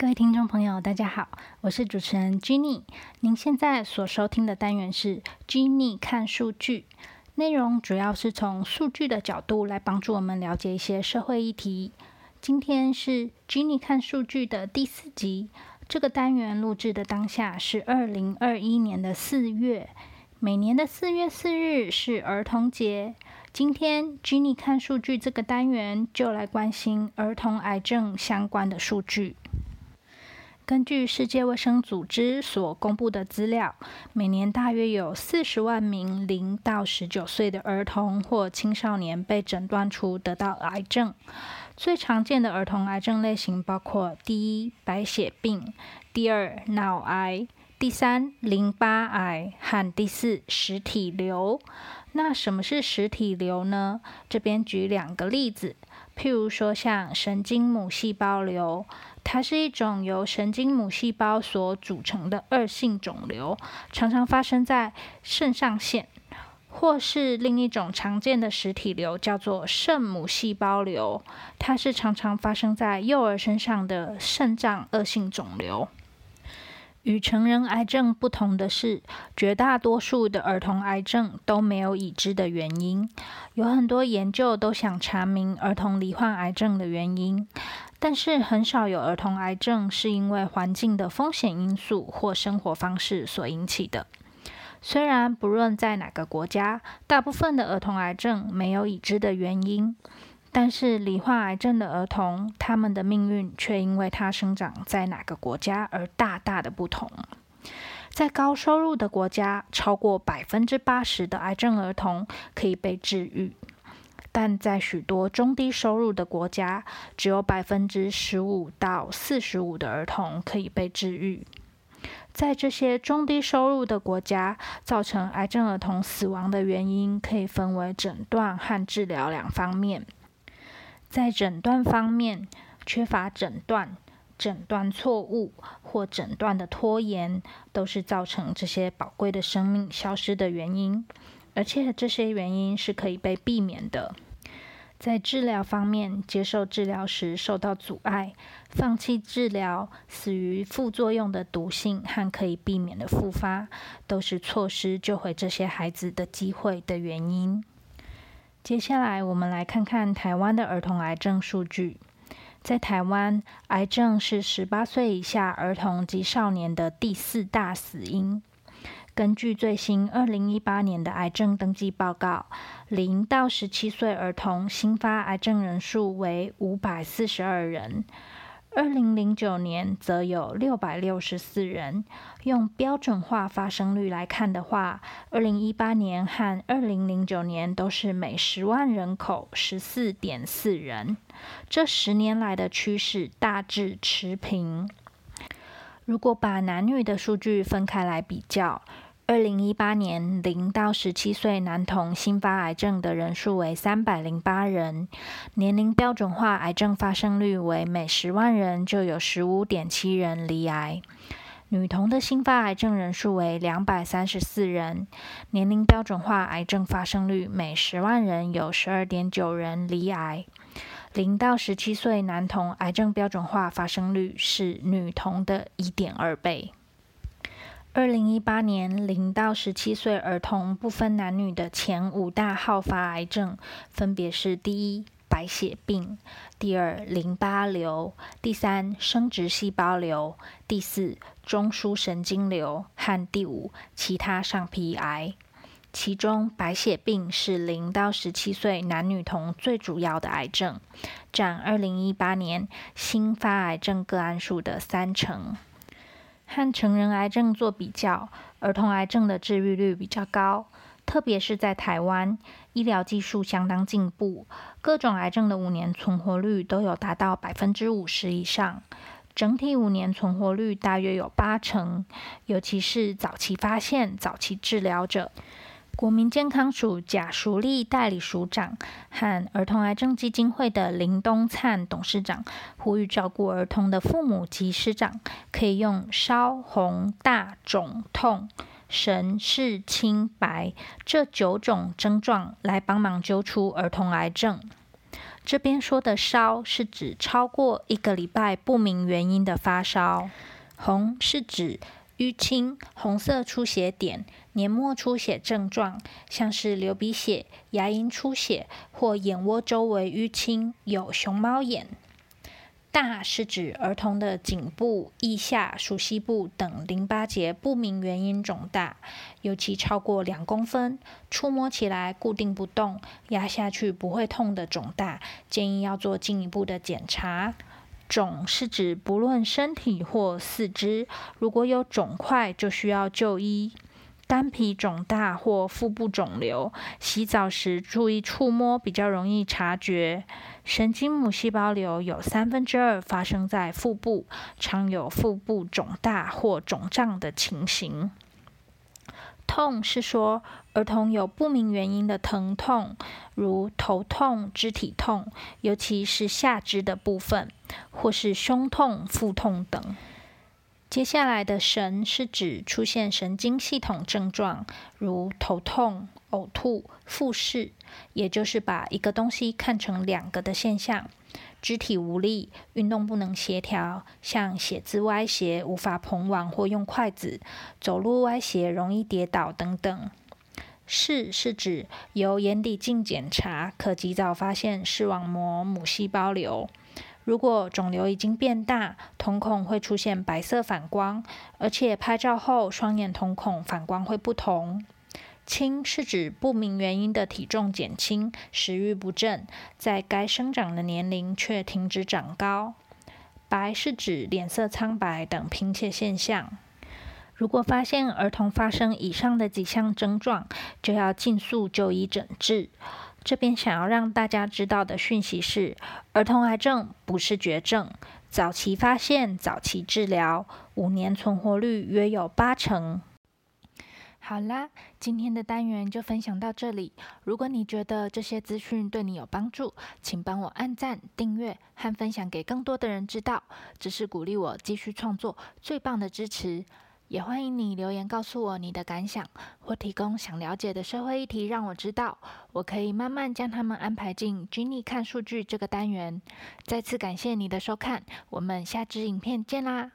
各位听众朋友，大家好，我是主持人 Jenny。您现在所收听的单元是 Jenny 看数据，内容主要是从数据的角度来帮助我们了解一些社会议题。今天是 Jenny 看数据的第四集。这个单元录制的当下是二零二一年的四月，每年的四月四日是儿童节。今天 Jenny 看数据这个单元就来关心儿童癌症相关的数据。根据世界卫生组织所公布的资料，每年大约有四十万名零到十九岁的儿童或青少年被诊断出得到癌症。最常见的儿童癌症类型包括：第一，白血病；第二，脑癌；第三，淋巴癌；和第四，实体瘤。那什么是实体瘤呢？这边举两个例子，譬如说像神经母细胞瘤。它是一种由神经母细胞所组成的恶性肿瘤，常常发生在肾上腺，或是另一种常见的实体瘤，叫做肾母细胞瘤。它是常常发生在幼儿身上的肾脏恶性肿瘤。与成人癌症不同的是，绝大多数的儿童癌症都没有已知的原因。有很多研究都想查明儿童罹患癌症的原因。但是很少有儿童癌症是因为环境的风险因素或生活方式所引起的。虽然不论在哪个国家，大部分的儿童癌症没有已知的原因，但是罹患癌症的儿童，他们的命运却因为他生长在哪个国家而大大的不同。在高收入的国家，超过百分之八十的癌症儿童可以被治愈。但在许多中低收入的国家，只有百分之十五到四十五的儿童可以被治愈。在这些中低收入的国家，造成癌症儿童死亡的原因可以分为诊断和治疗两方面。在诊断方面，缺乏诊断、诊断错误或诊断的拖延，都是造成这些宝贵的生命消失的原因，而且这些原因是可以被避免的。在治疗方面，接受治疗时受到阻碍、放弃治疗、死于副作用的毒性和可以避免的复发，都是错失救回这些孩子的机会的原因。接下来，我们来看看台湾的儿童癌症数据。在台湾，癌症是十八岁以下儿童及少年的第四大死因。根据最新二零一八年的癌症登记报告，零到十七岁儿童新发癌症人数为五百四十二人，二零零九年则有六百六十四人。用标准化发生率来看的话，二零一八年和二零零九年都是每十万人口十四点四人，这十年来的趋势大致持平。如果把男女的数据分开来比较，二零一八年，零到十七岁男童新发癌症的人数为三百零八人，年龄标准化癌症发生率为每十万人就有十五点七人罹癌。女童的新发癌症人数为两百三十四人，年龄标准化癌症发生率每十万人有十二点九人罹癌。零到十七岁男童癌症标准化发生率是女童的一点二倍。二零一八年，零到十七岁儿童不分男女的前五大好发癌症，分别是：第一，白血病；第二，淋巴瘤；第三，生殖细胞瘤；第四，中枢神经瘤；和第五，其他上皮癌。其中，白血病是零到十七岁男女童最主要的癌症，占二零一八年新发癌症个案数的三成。和成人癌症做比较，儿童癌症的治愈率比较高，特别是在台湾，医疗技术相当进步，各种癌症的五年存活率都有达到百分之五十以上，整体五年存活率大约有八成，尤其是早期发现、早期治疗者。国民健康署贾淑丽代理署长和儿童癌症基金会的林东灿董事长呼吁，照顾儿童的父母及师长可以用烧、红、大、肿、痛、神、视、清、白这九种症状来帮忙揪出儿童癌症。这边说的烧是指超过一个礼拜不明原因的发烧。红是指淤青、红色出血点、黏膜出血症状，像是流鼻血、牙龈出血或眼窝周围淤青，有熊猫眼。大是指儿童的颈部、腋下、属膝部等淋巴结不明原因肿大，尤其超过两公分，触摸起来固定不动，压下去不会痛的肿大，建议要做进一步的检查。肿是指不论身体或四肢，如果有肿块就需要就医。肝皮肿大或腹部肿瘤，洗澡时注意触摸，比较容易察觉。神经母细胞瘤有三分之二发生在腹部，常有腹部肿大或肿胀的情形。痛是说儿童有不明原因的疼痛，如头痛、肢体痛，尤其是下肢的部分，或是胸痛、腹痛等。接下来的神是指出现神经系统症状，如头痛、呕吐、复视，也就是把一个东西看成两个的现象。肢体无力、运动不能协调，像写字歪斜、无法捧碗或用筷子、走路歪斜、容易跌倒等等。视是指由眼底镜检查，可及早发现视网膜母细胞瘤。如果肿瘤已经变大，瞳孔会出现白色反光，而且拍照后双眼瞳孔反光会不同。轻是指不明原因的体重减轻，食欲不振，在该生长的年龄却停止长高。白是指脸色苍白等贫血现象。如果发现儿童发生以上的几项症状，就要尽速就医诊治。这边想要让大家知道的讯息是：儿童癌症不是绝症，早期发现、早期治疗，五年存活率约有八成。好啦，今天的单元就分享到这里。如果你觉得这些资讯对你有帮助，请帮我按赞、订阅和分享给更多的人知道，这是鼓励我继续创作最棒的支持。也欢迎你留言告诉我你的感想，或提供想了解的社会议题，让我知道，我可以慢慢将他们安排进 j 力看数据这个单元。再次感谢你的收看，我们下支影片见啦！